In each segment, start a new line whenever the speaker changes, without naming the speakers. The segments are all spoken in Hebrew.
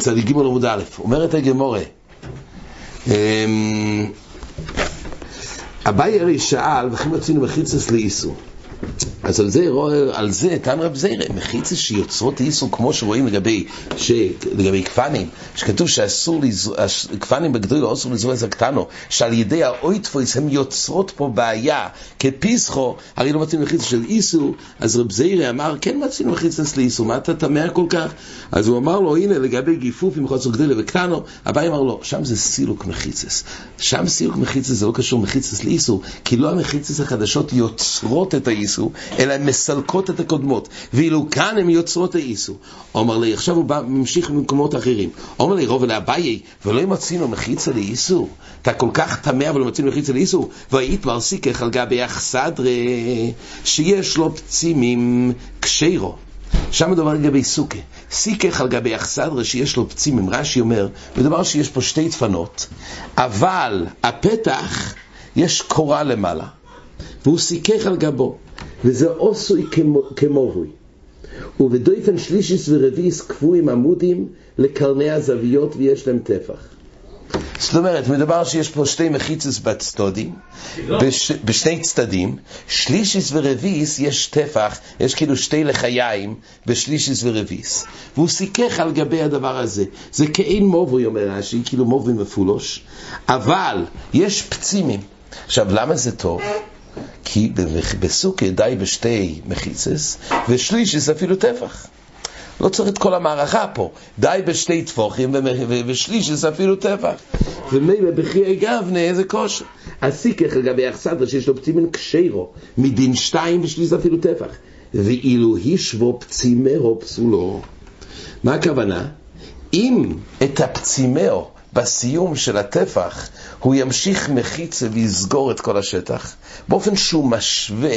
בצדיק ג' עמוד א', אומרת הגמורה, אמ, אביי הרי שאל, וכי מצינו מחיצס לאיסור. אז על זה, על זה, תן רב זיירה, מחיצה שיוצרות איסור כמו שרואים לגבי, ש, לגבי כפנים, שכתוב שאסור, כפנים בגדול לא אסור לזרוע את הקטנו, שעל ידי האויטפויס הם יוצרות פה בעיה, כפיסחו, הרי לא מצאים מחיצה של איסור, אז רב זיירה אמר, כן מצאים מחיצה של איסור, מה אתה תמה כל כך? אז הוא אמר לו, הנה לגבי גיפוף עם חוסר גדולה וקטנו, הבא אמר לו, שם זה סילוק מחיצס, שם סילוק מחיצס זה לא קשור מחיצס לאיסור, כי לא המחיצס החדשות יוצרות את האיסור, אלא הן מסלקות את הקודמות, ואילו כאן הן יוצרות האיסור. אומר לי, עכשיו הוא בא, ממשיך במקומות אחרים. אומר לי, רוב לאביי, ולא מצינו מחיצה לאיסור. אתה כל כך טמא, אבל לא מצינו מחיצה לאיסור. והיית מרסיקך על גבי אכסדרה, שיש לו פצימים קשירו. שם מדובר לגבי סוכה. סיכך על גבי אכסדרה שיש לו פצימים. רש"י אומר, מדובר שיש פה שתי דפנות, אבל הפתח, יש קורה למעלה. והוא סיכך על גבו. וזה עושוי כמובוי. ובדויפן שלישיס ורביעיס קבועים עמודים לקרני הזוויות ויש להם טפח. זאת אומרת, מדובר שיש פה שתי מחיצס בצדודים, בש, בשני צדדים, שלישיס ורביעיס יש טפח, יש כאילו שתי לחיים בשלישיס ורביעיס. והוא סיכך על גבי הדבר הזה. זה כאין מובוי, אומר רש"י, כאילו מובוי מפולוש, אבל יש פצימים. עכשיו, למה זה טוב? כי בסוכה די בשתי מחיצס, ושלישיס אפילו טפח. לא צריך את כל המערכה פה, די בשתי טפוחים ושלישיס אפילו טפח. ומילא בחיי גבנה איזה כושר. הסיכך לגבי אכסדרה שיש לו פצימן קשירו, מדין שתיים ושלישיס אפילו טפח. ואילו הישבו פצימהו פסולו. מה הכוונה? אם את הפצימהו בסיום של הטפח הוא ימשיך מחיצה ויסגור את כל השטח, באופן שהוא משווה,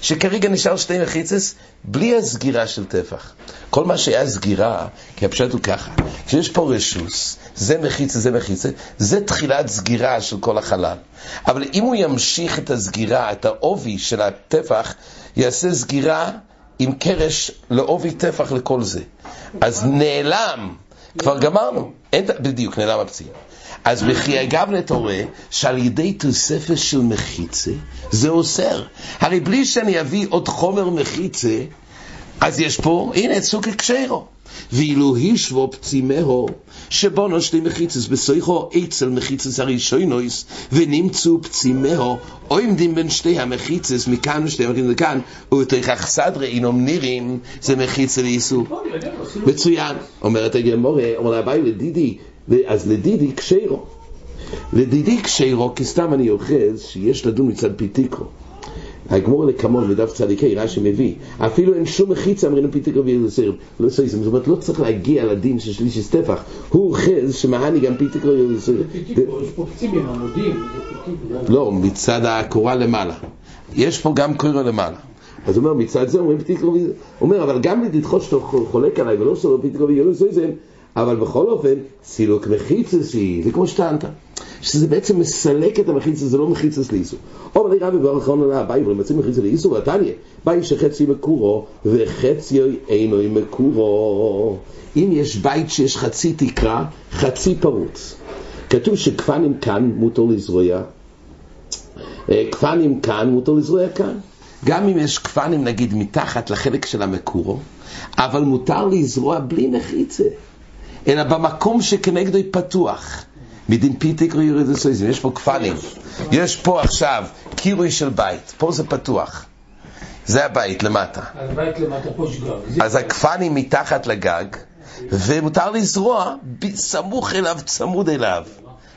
שכרגע נשאר שתי מחיצס בלי הסגירה של טפח. כל מה שהיה סגירה, כי הפשט הוא ככה, כשיש פה רשוס, זה מחיצה, זה מחיצה, זה תחילת סגירה של כל החלל. אבל אם הוא ימשיך את הסגירה, את העובי של הטפח, יעשה סגירה עם קרש לעובי טפח לכל זה. אז נעלם כבר גמרנו, אין, בדיוק, נעלם הפציע. אז בחיי גבנה רואה שעל ידי תוספת של מחיצה זה אוסר. הרי בלי שאני אביא עוד חומר מחיצה, אז יש פה, הנה, סוג קשרו. ואילו הישבו פצימהו, שבונו שתי מחיצס בסויכו אצל מחיצס הראשונויס, ונמצאו פצימהו, עומדים בין שתי המחיצס, מכאן ושתי המחיצס לכאן, ובתוכך סדרי אינום נירים, זה מחיצה לאיסור. מצוין, אומרת הגמורה, אומר לאביי לדידי, אז לדידי קשרו. לדידי קשרו, כי סתם אני אוחז שיש לדון מצד פיתיקו. הגמור לקמון בדף צדיקי, רש"י מביא, אפילו אין שום מחיצה אמרינו פיתיקו ויוסר, לא סויסם, זאת אומרת לא צריך להגיע לדין של שלישי סטפח, הוא אוחז שמהני גם פיתיקו ויוסר.
יש פה פצימים, עמודים,
לא, מצד הקורה למעלה. יש פה גם קורה למעלה. אז הוא אומר, מצד זה אומרים פיתיקו ויוסר, הוא אומר, אבל גם לדחות שאתה חולק עליי ולא שלא פיתיקו ויוסר, אבל בכל אופן, סילוק מחיצה שהיא, זה כמו שטענת. שזה בעצם מסלק את המחיצה, זה לא מחיצה לאיסור. או בלי רבי בר אחרון עונה הבאי, ולמצאים מחיצה לאיסור, ועתניה, באי שחצי מקורו, וחצי אינו מקורו. אם יש בית שיש חצי תקרה, חצי פרוץ. כתוב שכפנים כאן מותר לזרוע, כפנים כאן מותר לזרוע כאן. גם אם יש כפנים נגיד מתחת לחלק של המקורו, אבל מותר לזרוע בלי מחיצה, אלא במקום שכנגדו פתוח. מדין פיתק יורד הסויזם, יש פה כפנים, יש פה עכשיו קירוי של בית, פה זה פתוח, זה הבית למטה.
הבית למטה פה יש גג.
אז הכפנים מתחת לגג, ומותר לזרוע סמוך אליו, צמוד אליו.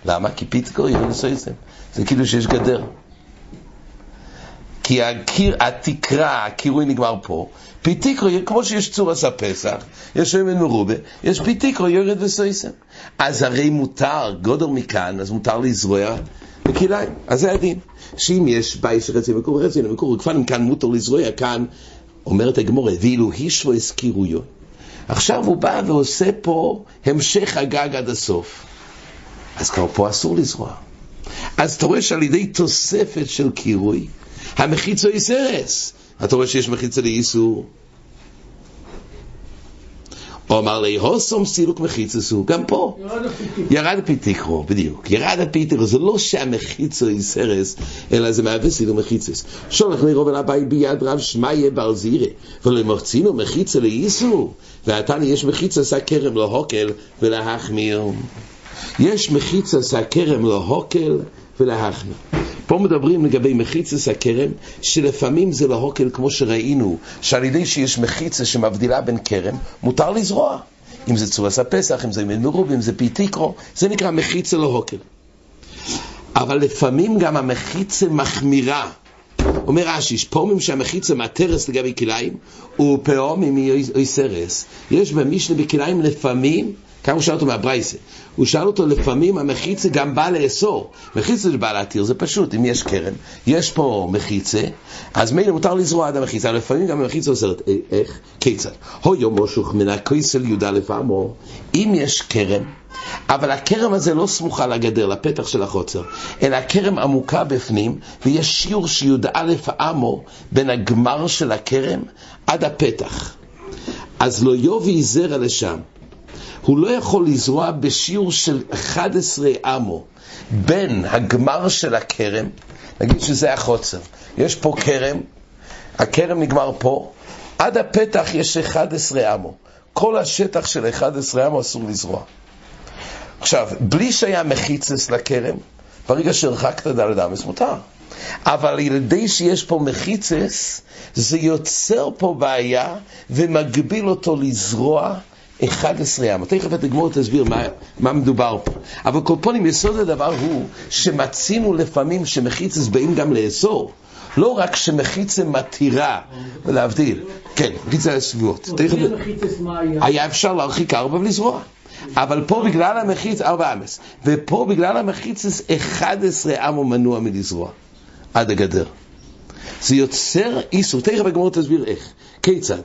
למה? כי פיתק יורד הסויזם, זה כאילו שיש גדר. כי הקיר, התקרה, הקירוי נגמר פה, פיתיקרו, כמו שיש צורס הפסח, יש שמן מרובה, יש פיתיקרו יורד וסויסם. אז הרי מותר, גודל מכאן, אז מותר לזרוע בכליים. אז זה הדין. שאם יש בית שחצי מקור חצי מקור, כפן כאן מותר לזרוע, כאן אומרת הגמורה, ואילו הישבו הזכירויו. עכשיו הוא בא ועושה פה המשך הגג עד הסוף. אז כבר פה אסור לזרוע. אז אתה רואה שעל ידי תוספת של קירוי, המחיצו יסרס. אתה רואה שיש מחיצה לאיסור. או אמר לי, הוסום סילוק מחיצס הוא, גם פה.
ירד.
ירד הפיתיקרו, בדיוק. ירד הפיתיקרו, זה לא שהמחיצו היא סרס, אלא זה מהווה סילוק מחיצס. שולח לי רובן הבאי ביד רב שמיה בר זירה, ולא מוחצינו מחיצה לאיסו, ועתני יש מחיצה סכרם להוקל ולהחמיר. יש מחיצה סכרם להוקל ולהחמיר. פה מדברים לגבי מחיצס הכרם, שלפעמים זה להוקל כמו שראינו, שעל ידי שיש מחיצה שמבדילה בין כרם, מותר לזרוע. אם זה צורס הפסח, אם זה ימין מרוב, אם זה פיתיקרו, זה נקרא מחיצה להוקל. אבל לפעמים גם המחיצה מחמירה. אומר רש"י, פעמים שהמחיצה מהטרס לגבי כליים, ופעמים היא סרס. יש במשנה בכליים לפעמים כמה הוא שאל אותו מהברייסה. הוא שאל אותו לפעמים המחיצה גם בא לאסור. מחיצה שבא להתיר זה פשוט, אם יש קרן, יש פה מחיצה, אז מילא מותר לזרוע עד המחיצה, אבל לפעמים גם המחיצה עוזרת. איך? כיצד? הו יום מושוך מן הכויסל י"א עמו, אם יש קרן, אבל הכרם הזה לא סמוכה לגדר, לפתח של החוצר, אלא הכרם עמוקה בפנים, ויש שיעור שי"א עמו בין הגמר של הכרם עד הפתח. אז לא יובי זרע לשם. הוא לא יכול לזרוע בשיעור של 11 אמו בין הגמר של הכרם, נגיד שזה החוצר, יש פה כרם, הכרם נגמר פה, עד הפתח יש 11 אמו. כל השטח של 11 אמו אסור לזרוע. עכשיו, בלי שהיה מחיצס לכרם, ברגע שהרחקת דלת אמס מותר. אבל על ידי שיש פה מחיצס, זה יוצר פה בעיה ומגביל אותו לזרוע 11 ים. תכף תגמור תסביר מה, מה מדובר פה. אבל קופונים, יסוד הדבר הוא שמצינו לפעמים שמחיצס באים גם לאסור. לא רק שמחיצה מתירה, להבדיל, כן, מחיצה שבועות. היה אפשר להרחיק ארבע ולזרוע. אבל פה בגלל המחיץ, ארבע אמס, ופה בגלל המחיצס, 11 עמו מנוע מלזרוע, עד הגדר. זה יוצר איסור, תכף הגמור תסביר איך, כיצד.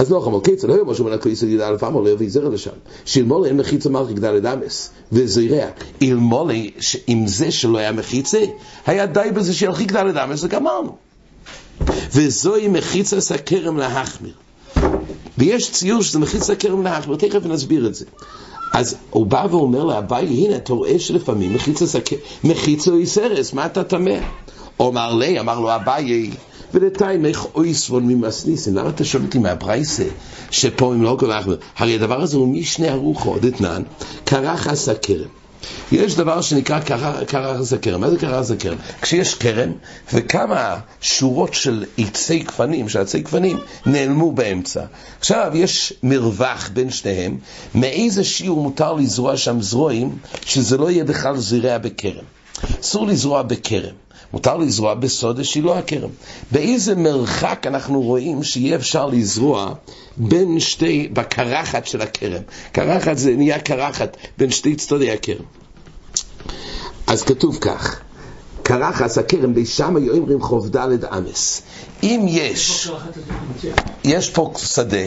אז לא חמור קיצר, לא יהיה משהו מן הכריסה ידע אלף אמר, לא יביא זרע לשם. שאלמולי אין מחיצה מלכי גדל אדמס, וזרע. אלמולי, עם זה שלא היה מחיצה, היה די בזה שילכי גדל אדמס, וגמרנו. וזוהי מחיצה סכרם להחמיר. ויש ציור שזה מחיצה סכרם להחמיר, תכף נסביר את זה. אז הוא בא ואומר לאביי, הנה, אתה רואה שלפעמים מחיצה סכרם, מחיצה היא סרס, מה אתה טמא? אומר לי, אמר לו אביי, ולתיים איך אוי סבון ממסניסן, למה אתה שואל אותי מהברייסה שפה אם לא כל אחר, הרי הדבר הזה הוא משני הרוחו, דתנן, קרחס הכרם. יש דבר שנקרא קרחס הכרם. מה זה קרחס הכרם? כשיש כרם וכמה שורות של עצי גפנים, של עצי גפנים, נעלמו באמצע. עכשיו יש מרווח בין שניהם, מאיזה שיעור מותר לזרוע שם זרועים, שזה לא יהיה בכלל זרע בכרם. אסור לזרוע בכרם. מותר לזרוע בסוד שילה הכרם. באיזה מרחק אנחנו רואים שיהיה אפשר לזרוע בין שתי, בקרחת של הכרם. קרחת זה נהיה קרחת בין שתי צדדי הכרם. אז כתוב כך, קרחס הכרם בישם היו אומרים חוב דלת אמס. אם יש, יש פה שדה,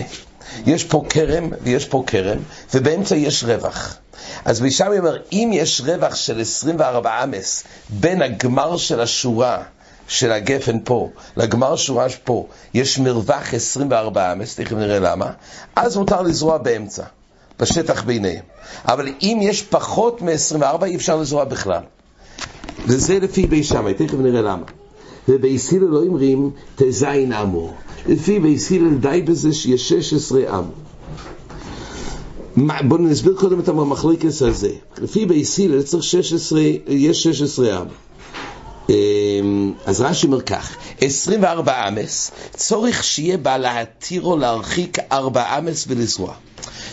יש פה כרם ויש פה כרם, ובאמצע יש רווח. אז בישמי אומר, אם יש רווח של 24 אמס בין הגמר של השורה של הגפן פה לגמר שורה פה, יש מרווח 24 אמס, תכף נראה למה, אז מותר לזרוע באמצע, בשטח ביניהם. אבל אם יש פחות מ-24 אי אפשר לזרוע בכלל. וזה לפי בי שמאי, תכף נראה למה. ובייסילל לא אומרים תזין עמו. לפי בייסילל די בזה שיש 16 עמו. בואו נסביר קודם את המחלוקס הזה. לפי בייסילל צריך 16, יש 16 עם. אמ, אז רש"י אומר כך, 24 אמס, צורך שיהיה בה להתירו להרחיק 4 אמס ולזרוע.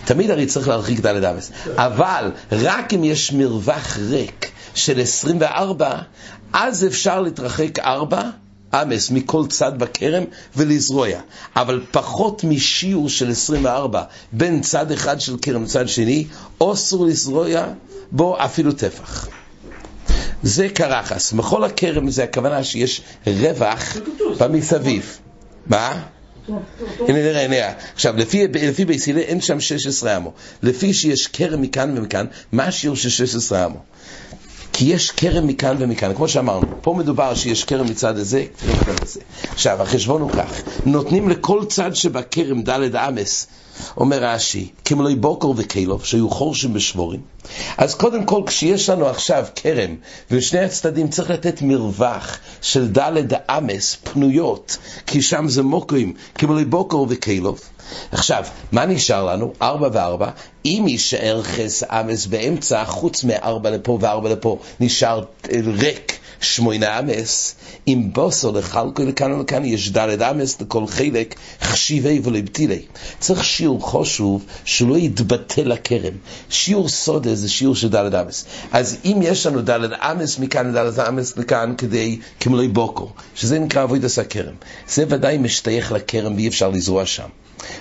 תמיד הרי צריך להרחיק ד' אמס, אבל רק אם יש מרווח ריק של 24, אז אפשר להתרחק 4 אמס מכל צד בכרם ולזרויה, אבל פחות משיעור של 24 בין צד אחד של כרם לצד שני, אסור לזרויה בו אפילו טפח. זה קרחס. בכל הכרם זה הכוונה שיש רווח במסביב. מה? הנה נראה, נראה. עכשיו, לפי, לפי בייסילה אין שם 16 עמו. לפי שיש כרם מכאן ומכאן, מה השיעור של 16 עמו? כי יש כרם מכאן ומכאן, כמו שאמרנו, פה מדובר שיש כרם מצד הזה, כרם מצד הזה. עכשיו, החשבון הוא כך, נותנים לכל צד שבכרם דלת אמס, אומר רש"י, כמלוי בוקר וקלוב, שהיו חורשים בשבורים. אז קודם כל, כשיש לנו עכשיו כרם, ושני הצדדים צריך לתת מרווח של דלת אמס פנויות, כי שם זה מוקרים, כמלוי בוקר וקלוב. עכשיו, מה נשאר לנו? ארבע וארבע. אם יישאר חס אמס באמצע, חוץ מארבע לפה וארבע לפה, נשאר ריק. שמונה אמס, אם בוסו לחלקו לכאן ולכאן, יש דלת אמס לכל חלק, חשיבי ולבטילי. צריך שיעור חשוב שלא יתבטל הכרם. שיעור סודה זה שיעור של דלת אמס. אז אם יש לנו דלת אמס מכאן ודלת אמס מכאן, כדי כמלוי בוקו, שזה נקרא אבוי דס הכרם, זה ודאי משתייך לכרם ואי אפשר לזרוע שם.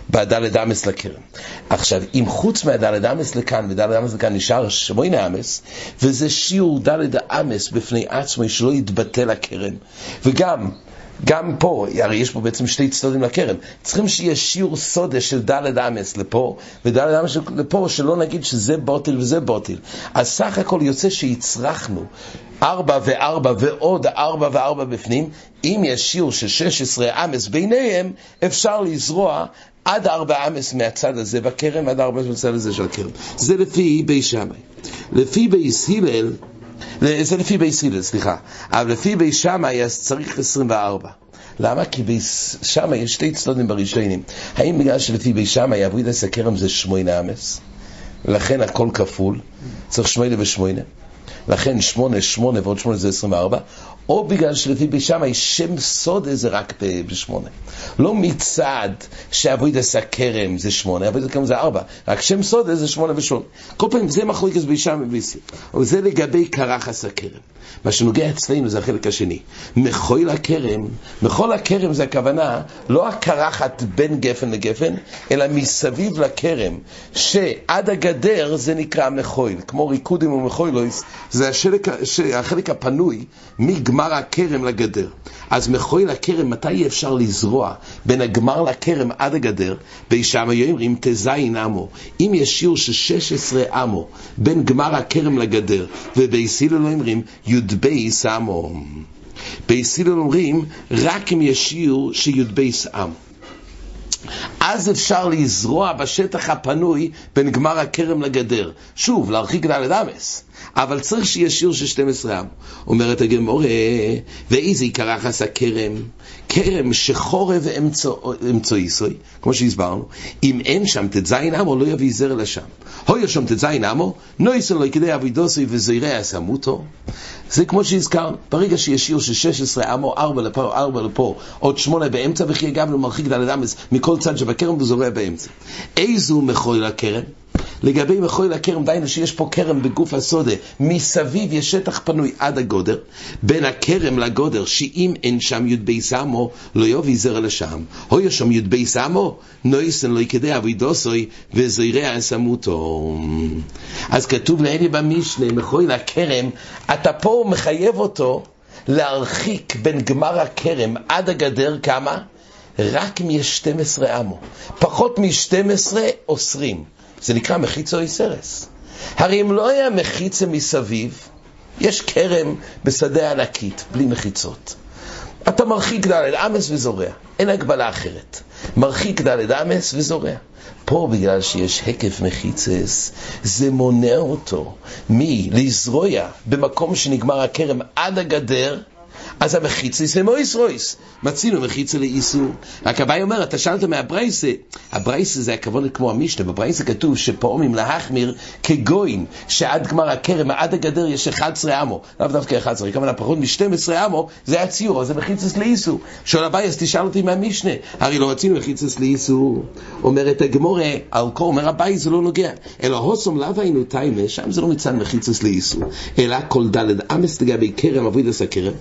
בדלת אמס לכרם. עכשיו, אם חוץ מהדלת אמס לכאן ודלת אמס לכאן נשאר שמונה אמס, וזה שיעור דלת אמס בפני עצמו, שלא יתבטל הכרם. וגם, גם פה, הרי יש פה בעצם שתי צדדים לכרם, צריכים שיהיה שיעור סודה של דלת אמס לפה, ודלת אמס לפה, שלא נגיד שזה בוטל וזה בוטל. אז סך הכל יוצא שהצרכנו ארבע וארבע ועוד ארבע וארבע בפנים, אם יש שיעור של 16 אמס ביניהם, אפשר לזרוע עד ארבע אמס מהצד הזה בכרם, עד ארבע אמס מהצד הזה של הכרם. זה לפי בי שמאי. לפי בייס הלל, זה לפי בייס הלל, סליחה, אבל לפי בי שמאי אז צריך 24. למה? כי שם יש שתי צדדים בראשונים. האם בגלל שלפי בי שמאי אבוידס הכרם זה שמונה אמס? לכן הכל כפול, צריך שמונה ושמונה. לכן שמונה, שמונה ועוד שמונה זה עשרים וארבע, או בגלל שלפי בי שמאי שם סוד זה רק בשמונה. לא מצד שאבוידס הכרם זה שמונה, אבוידס הכרם זה ארבע, רק שם סוד זה שמונה ושמונה. כל פעם זה מחלוקת בי שמאי וביסי. אבל זה לגבי קרחס הכרם. מה שנוגע אצלנו זה החלק השני. מחול הכרם, מחול הכרם זה הכוונה, לא הקרחת בין גפן לגפן, אלא מסביב לכרם, שעד הגדר זה נקרא מחול, כמו ריקודים ומחוילויס, זה השלק, החלק הפנוי מגמר הכרם לגדר. אז מחול הכרם, מתי אפשר לזרוע בין הגמר לכרם עד הגדר? בישם אומרים תזין עמו. אם יש שיעור של 16 עמו בין גמר הכרם לגדר, ובייסיל לא אומרים י"ב עמו. בייסיל אומרים רק אם יש שיעור שי"ב עמו. אז אפשר לזרוע בשטח הפנוי בין גמר הכרם לגדר. שוב, להרחיק דלת אמס. אבל צריך שיהיה שיעור של 12 עם. אומרת הגמורה, ואיזה עיקר יחס הכרם? כרם שחורב אמצו יסוי, כמו שהסברנו, אם אין שם ט"ז עמו, לא יביא זרע לשם. הוי שם ט"ז עמו, לא יסו לו כדי אבידוסי וזרע יסמותו. זה כמו שהזכרנו, ברגע שיש שיעור של 16 עמו, 4 לפה, 4 לפה, עוד 8 באמצע, וכי אגב למרחיק דלת אמס מכל צד שבכרם וזורע באמצע. איזו מחול הכרם? לגבי מחול הכרם, דהיינו שיש פה כרם בגוף הסודה, מסביב יש שטח פנוי עד הגודר, בין הכרם לגודר, שאם אין שם י"ב סמו, לא יובי זרע לשם. הוי שם י"ב סמו, נויסן לא יקדע אבידוסוי, וזרע סמותו. אז כתוב לעני במשנה, מחול הכרם, אתה פה מחייב אותו להרחיק בין גמר הכרם עד הגדר כמה? רק מ-12 עמו. פחות מ-12 אוסרים. זה נקרא מחיצו איסרס. הרי אם לא היה מחיצה מסביב, יש כרם בשדה ענקית, בלי מחיצות. אתה מרחיק דלת אמס וזורע, אין הגבלה אחרת. מרחיק דלת אמס וזורע. פה בגלל שיש הקף מחיצס, זה מונע אותו מלזרוע במקום שנגמר הכרם עד הגדר, אז המחיצה זה מויס רויס. מצינו מחיצה לאיסור. רק הבאי אומר, אתה שאלת מהברייסה, הברייסה זה הכבוד כמו המשנה, בברייסה כתוב שפעומים להחמיר כגוין, שעד גמר הכרם, עד הגדר יש 11 עמו, לאו דווקא 11, כמובן פחות מ-12 עמו, זה הציור, אז זה מחיצס לאיסור. שואל הבאי, אז תשאל אותי מהמשנה, הרי לא רצינו מחיצס לאיסור. אומרת הגמורה, על כה, אומר הבאי זה לא נוגע, אלא הוסום לאו היינו טיימה, שם זה לא מצד מחיצס לאיסור, אלא כל דלת אמס לגבי כרם, אבוידס הכרם,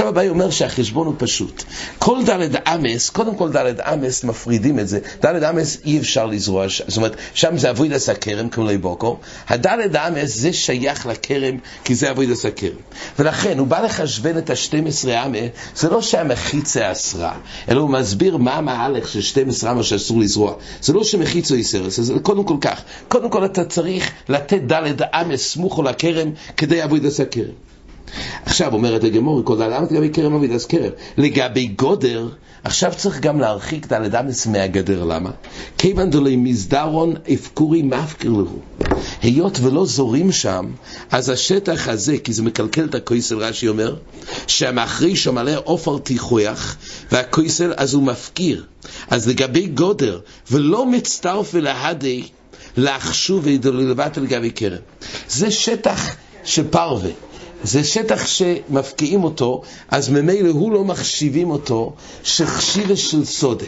עכשיו הבאי אומר שהחשבון הוא פשוט. כל דלת אמס, קודם כל דלת אמס מפרידים את זה. דלת אמס אי אפשר לזרוע, זאת אומרת, שם זה אבוידס הכרם, כמו בוקו. הדלת אמס זה שייך לכרם, כי זה אבוידס הכרם. ולכן, הוא בא לחשבן את ה-12 אמה, זה לא שהמחיצה אסרה, אלא הוא מסביר מה המהלך של 12 אמה שאסור לזרוע. זה לא שמחיצו איסרס, זה קודם כל כך. קודם כל אתה צריך לתת דלת אמס סמוכו לכרם, כדי אבוידס הכרם. עכשיו אומרת הגמור, כל אמס לגבי כרם אבוידס כרם. לגבי גודר, עכשיו צריך גם להרחיק את הלדמס מהגדר, למה? כיוון דולי מסדרון אפקורי מפקר להו. היות ולא זורים שם, אז השטח הזה, כי זה מקלקל את הכויסל, רש"י אומר, שהמחריש מלא עופר תיכוח, והכויסל אז הוא מפקיר. אז לגבי גודר, ולא מצטרף ולהדי, לחשוב ולבט לגבי כרם. זה שטח של פרווה. זה שטח שמפקיעים אותו, אז ממילא הוא לא מחשיבים אותו שחשיבה של סודה.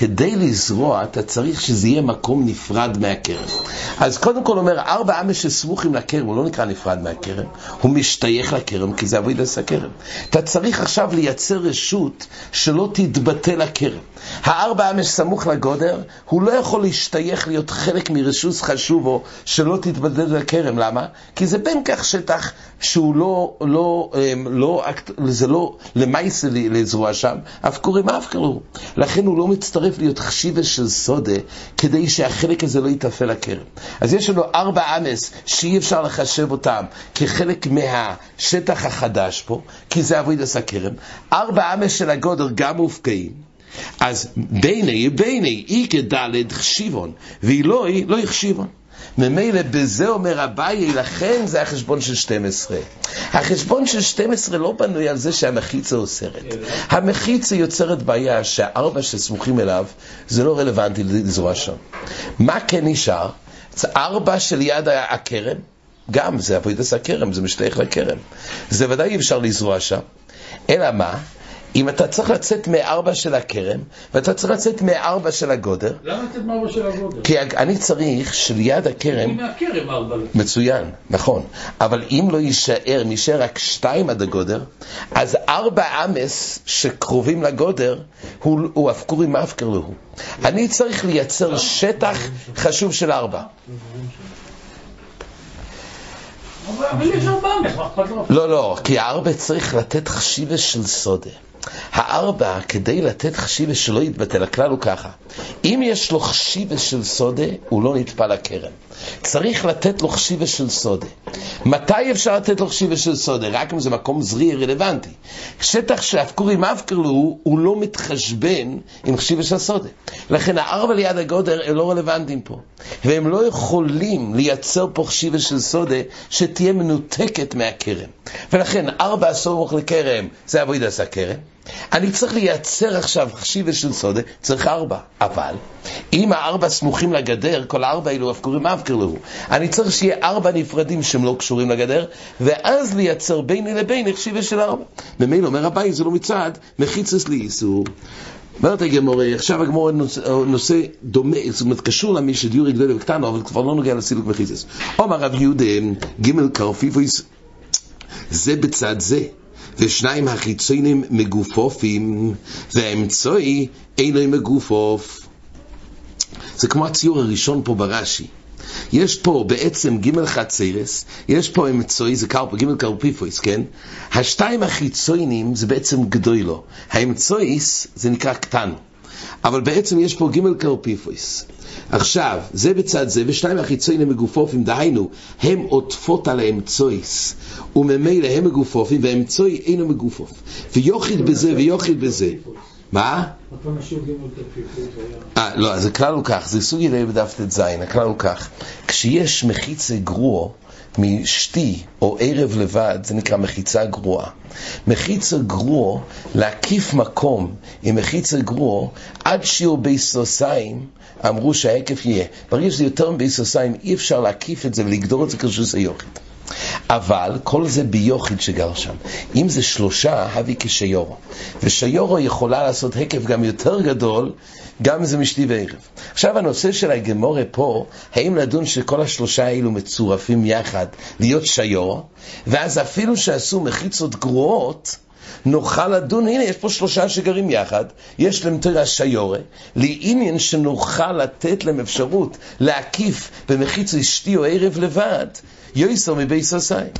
כדי לזרוע, אתה צריך שזה יהיה מקום נפרד מהכרם. אז קודם כל אומר, ארבע עמי שסמוכים לכרם, הוא לא נקרא נפרד מהכרם, הוא משתייך לכרם, כי זה אבוידס הכרם. אתה צריך עכשיו לייצר רשות שלא תתבטא לכרם. הארבע עמי שסמוך לגודר, הוא לא יכול להשתייך להיות חלק מרשות חשובו שלא תתבטא לכרם. למה? כי זה בין כך שטח שהוא לא, לא, לא, לא זה לא למעשה לזרוע שם, אף קוראים אף קראו. לכן הוא לא מצטרף להיות חשיבה של סודה, כדי שהחלק הזה לא יתאפה לכרם. אז יש לנו ארבע אמס שאי אפשר לחשב אותם כחלק מהשטח החדש פה, כי זה אבוידס הכרם. ארבע אמס של הגודר גם מופקעים. אז ביני ביני אי כדלת חשיבון, ואילוי לא יחשיבון. ממילא בזה אומר אביי, לכן זה החשבון של 12. החשבון של 12 לא בנוי על זה שהמחיצה אוסרת. המחיצה יוצרת בעיה שהארבע שסמוכים אליו, זה לא רלוונטי לזרוע שם. מה כן נשאר? ארבע של יד הכרם, גם זה אבוידס הכרם, זה משתייך לכרם. זה ודאי אי אפשר לזרוע שם. אלא מה? אם אתה צריך לצאת מארבע של הכרם, ואתה צריך לצאת מארבע של הגודר.
למה לצאת מארבע של הגודר?
כי אני צריך שליד הכרם...
מהכרם ארבע.
מצוין, נכון. אבל אם לא יישאר, נשאר רק שתיים עד הגודר, אז ארבע אמס שקרובים לגודר, הוא, הוא מאפקר לו. אני צריך לייצר שטח חשוב של ארבע. לא, לא, כי הארבע צריך לתת חשיבה של סודה. הארבע, כדי לתת חשיבה שלא יתבטל, הכלל הוא ככה, אם יש לו חשיבה של סודה, הוא לא נטפל לכרם. צריך לתת לו חשיבה של סודה. מתי אפשר לתת לו חשיבה של סודה? רק אם זה מקום זרי רלוונטי. שטח שאפקורים אבקר לו, הוא לא מתחשבן עם חשיבה של סודה. לכן הארבע ליד הגודר הם לא רלוונטיים פה. והם לא יכולים לייצר פה חשיבה של סודה שתהיה מנותקת מהכרם. ולכן ארבע סמוך לכרם זה עשה כרם. אני צריך לייצר עכשיו חשיבה של סודה, צריך ארבע. אבל, אם הארבע סמוכים לגדר, כל הארבע האלו אף קוראים אבקר לו. אני צריך שיהיה ארבע נפרדים שהם לא קשורים לגדר, ואז לייצר ביני לביני חשיבה של ארבע. ממילא אומר הבית, זה לא מצד, מחיצס לי איסור. אומרת הגמורה, עכשיו הגמורה נושא דומה, זאת אומרת, קשור למי שדיור גדול וקטנו, אבל כבר לא נוגע לסילוק מחיצס. אומר רב יהודה, ג' קרפיפויס, זה בצד זה. ושניים החיצונים מגופופים, והאמצעי אינו מגופוף. זה כמו הציור הראשון פה ברש"י. יש פה בעצם ג' חצרס, יש פה אמצעי, זה קרפ, ג' קרפיפויס, כן? השתיים החיצונים זה בעצם גדולו. האמצעיס זה נקרא קטן. אבל בעצם יש פה ג' קרפיפויס. עכשיו, זה בצד זה, ושניים החיצונים מגופופים, דהיינו, הם עוטפות על האמצויס, וממילא הם מגופופים, והאמצוי אינו מגופוף. ויוחיד בזה ויוחיד בזה. מה? אה, לא, אז הכלל הוא כך, זה סוג ידי בדף ט"ז, הכלל הוא כך, כשיש מחיצה גרוע משתי או ערב לבד, זה נקרא מחיצה גרועה. מחיצה גרוע, להקיף מקום עם מחיצה גרוע, עד שיעור ביסוסיים, אמרו שההיקף יהיה. ברגע שזה יותר מביסוסיים, אי אפשר להקיף את זה ולגדור את זה כרשוס היוחיד. אבל כל זה ביוחיד שגר שם. אם זה שלושה, הביא כשיורו. ושיורו יכולה לעשות היקף גם יותר גדול, גם זה משתי וערב. עכשיו הנושא של הגמורה פה, האם לדון שכל השלושה האלו מצורפים יחד להיות שיורו, ואז אפילו שעשו מחיצות גרועות, נוכל לדון, הנה יש פה שלושה שגרים יחד, יש להם תרא שיורה, לעניין שנוכל לתת להם אפשרות להקיף במחיץ אשתי או ערב לבד, יויסר מבייס הסיים.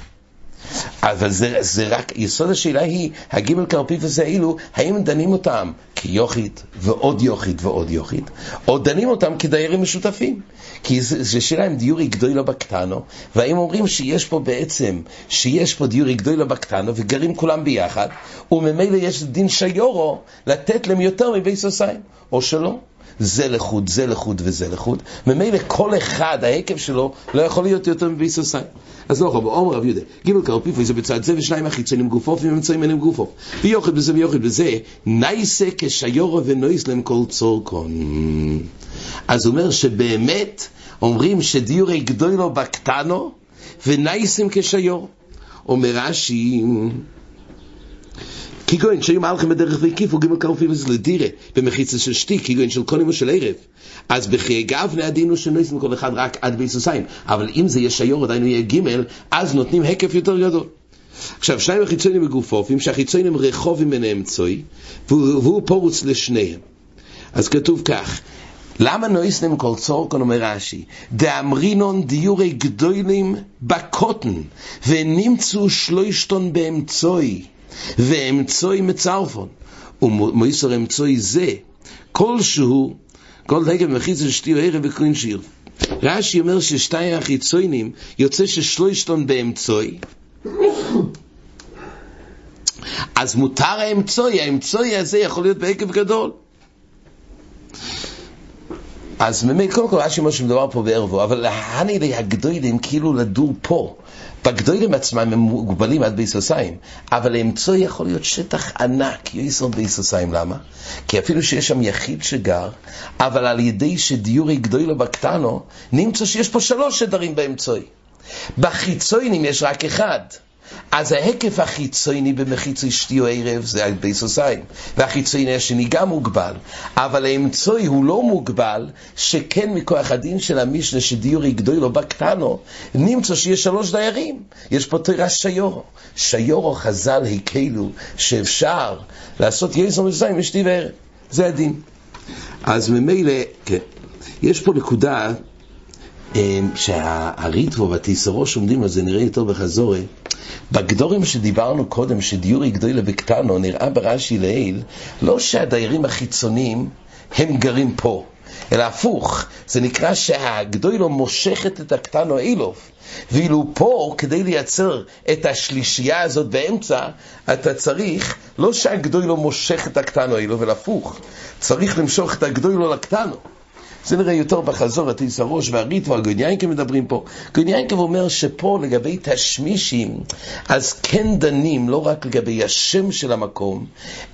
אבל זה, זה רק, יסוד השאלה היא, הגימל קרפיף הזה אילו, האם דנים אותם כיוכית ועוד יוכית ועוד יוכית, או דנים אותם כדיירים משותפים? כי זו שאלה אם דיורי גדולה בקטנו, והאם אומרים שיש פה בעצם, שיש פה דיורי גדולה בקטנו, וגרים כולם ביחד, וממילא יש דין שיורו לתת להם יותר מבית סוסיים, או שלא. זה לחוד, זה לחוד וזה לחוד, ממילא כל אחד, ההיקף שלו, לא יכול להיות יותר מבית סוסיים. אז לא חוב, עומר רב יהודה, גימל קרפיפו זה בצד זה ושניים החיצונים גופו ונמצאים אליהם גופו. ויוחד בזה ויוחד בזה, נייסה כשיורו ונויס להם כל צורקון. אז הוא אומר שבאמת אומרים שדיורי גדולו בקטנו ונייסים כשיור. אומר רש"י, כגון שהיו מהלכים בדרך והקיפו גימל קרפיפו זה לדירה במחיצה של שתי, כגון של קונים או של ערב. אז בחיי גבנה הדין הוא שנויסים כל אחד רק עד ביסוסיים. אבל אם זה יהיה שיור, עדיין יהיה גימל, אז נותנים היקף יותר גדול. עכשיו, שניים החיצונים בגופופים, שהחיצונים רחובים ביניהם צוי, והוא, פורוץ לשניהם. אז כתוב כך, למה נויסנם כל צורקון אומר רש"י, דאמרינון דיורי גדולים בקוטן, ונמצאו שלושתון באמצוי, ואמצוי מצרפון, ומויסר אמצוי זה, כלשהו, כל דגל מחיץ שתי או ערב וקרין שיר. רש"י אומר ששתי החיצונים יוצא ששלושתון באמצוי, אז מותר האמצוי, האמצוי הזה יכול להיות בהיקף גדול. אז באמת, קודם כל, רש"י אומר שמדובר פה בערבו, אבל הנילי הגדולים כאילו לדור פה. בגדולים עצמם הם מוגבלים עד ביסוסיים, אבל למצוא יכול להיות שטח ענק, יסוד ביסוסיים, למה? כי אפילו שיש שם יחיד שגר, אבל על ידי שדיורי גדולו בקטנו, נמצא שיש פה שלוש שדרים באמצוי. בחיצוינים יש רק אחד. אז ההיקף החיצוני במחיץ אשתי או ערב זה הביסוסיים, והחיצוני השני גם מוגבל, אבל האמצוי הוא לא מוגבל, שכן מכוח הדין של המשנה שדיורי גדולו בקטנו, נמצא שיש שלוש דיירים, יש פה תירה שיורו, שיורו חז"ל הקלו שאפשר לעשות יזו מזיים אשתי וערב, זה הדין. אז ממילא, כן, יש פה נקודה שהריטבו והתיסרוש עומדים על זה נראה יותר בחזורי. בגדורים שדיברנו קודם, שדיורי גדולה בקטנו, נראה ברש"י לעיל, לא שהדיירים החיצוניים הם גרים פה, אלא הפוך, זה נקרא שהגדולו מושכת את הקטנו אילוף. ואילו פה, כדי לייצר את השלישייה הזאת באמצע, אתה צריך, לא שהגדולו מושך את הקטנו אילוף, אלא הפוך, צריך למשוך את הגדולו לקטנו. זה נראה יותר בחזור, הטיס הראש והריטו, הגוניינקה מדברים פה. גוניינקה אומר שפה לגבי תשמישים, אז כן דנים לא רק לגבי השם של המקום,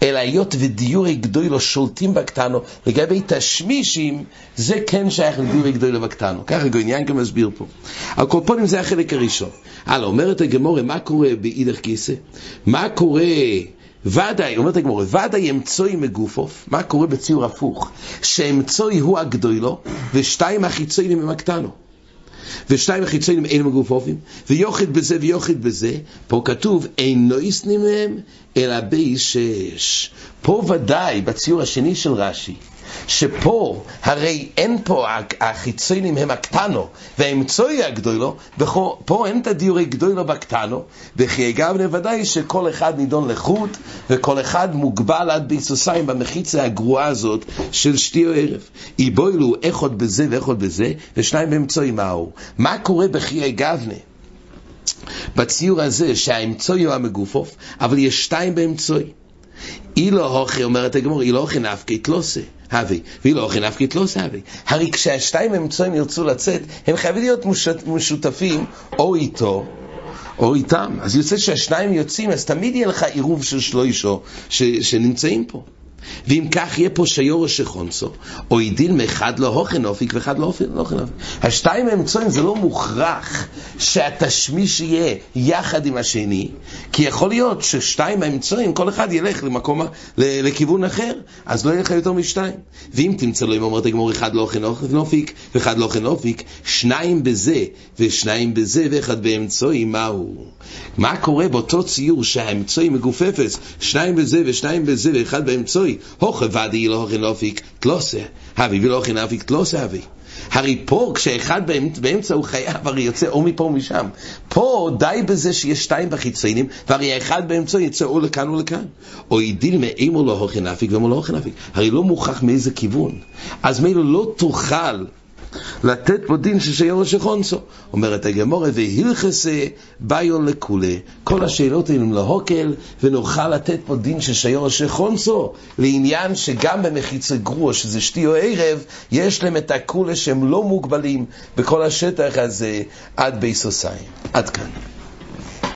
אלא היות ודיורי גדולו שולטים בקטנו, לגבי תשמישים, זה כן שייך לדיורי גדולו בקטנו. ככה גוניינקה מסביר פה. הקופונים זה החלק הראשון. הלאה, אומרת הגמורה, מה קורה באידך כיסא? מה קורה... ודאי, אומרת הגמורה, ודאי אמצוי מגופוף, מה קורה בציור הפוך? שאמצוי הוא הגדולו, ושתיים החיצונים הם הקטנו. ושתיים החיצונים אין מגופופים, ויוחד בזה ויוחד בזה, פה כתוב, אינו יסנים מהם, אלא בי שש. פה ודאי, בציור השני של רש"י, שפה הרי אין פה, החיצונים הם הקטנו, והאמצוי הגדולו, ופה אין את הדיורי גדולו בקטנו, וכי אגב ודאי שכל אחד נידון לחוט, וכל אחד מוגבל עד ביסוסיים במחיצה הגרועה הזאת של שתי או ערב. איבוילו אחד בזה ואחד בזה, ושניים באמצוי מהו. מה קורה בחיי גבנה? בציור הזה שהאמצוי הוא המגופוף, אבל יש שתיים באמצוי. אילו הוכי, אומרת הגמור, אילו הוכי נפקי תלוסה. הווי, ואילו אוכי נפקי תלוס הווי. הרי כשהשתיים אמצעים ירצו לצאת, הם חייבים להיות משותפים או איתו או איתם. אז יוצא שהשניים יוצאים, אז תמיד יהיה לך עירוב של שלוישו ש, שנמצאים פה. ואם כך יהיה פה שיור שחונסו, או ידיל מאחד לא הוכן אופיק ואחד לא הוכן אופיק. השתיים האמצעים זה לא מוכרח שהתשמיש יהיה יחד עם השני, כי יכול להיות ששתיים האמצעים, כל אחד ילך למקום, לכיוון אחר, אז לא יהיה לך יותר משתיים. ואם תמצא לו, אם אומרת הגמור, אחד לא הוכן אופיק ואחד לא הוכן אופיק, שניים בזה ושניים בזה ואחד באמצעי, מהו? מה קורה באותו ציור שהאמצעי מגופפת, שניים בזה ושניים בזה ואחד באמצעי, הוכה ודאי לא הוכן אופיק תלוסה, הבי ולא הוכן אופיק תלוסה הבי. הרי פה, כשאחד באמצע הוא חייב, הרי יוצא או מפה או משם. פה די בזה שיש שתיים בחיציינים, והרי האחד באמצע יצא או לכאן או לכאן. או ידיל מאימו לא הוכן אפיק ואימו לא הוכן אפיק. הרי לא מוכח מאיזה כיוון. אז מילא לא תוכל לתת פה דין ששיור שחונסו. אומרת הגמורה, והילכסה ביון לכולי. כל השאלות האלו להוקל, ונוכל לתת פה דין ששיור שחונסו, לעניין שגם במחיצי גרוע, שזה שתי או ערב, יש להם את הכולה שהם לא מוגבלים בכל השטח הזה עד ביסוסיים. עד כאן.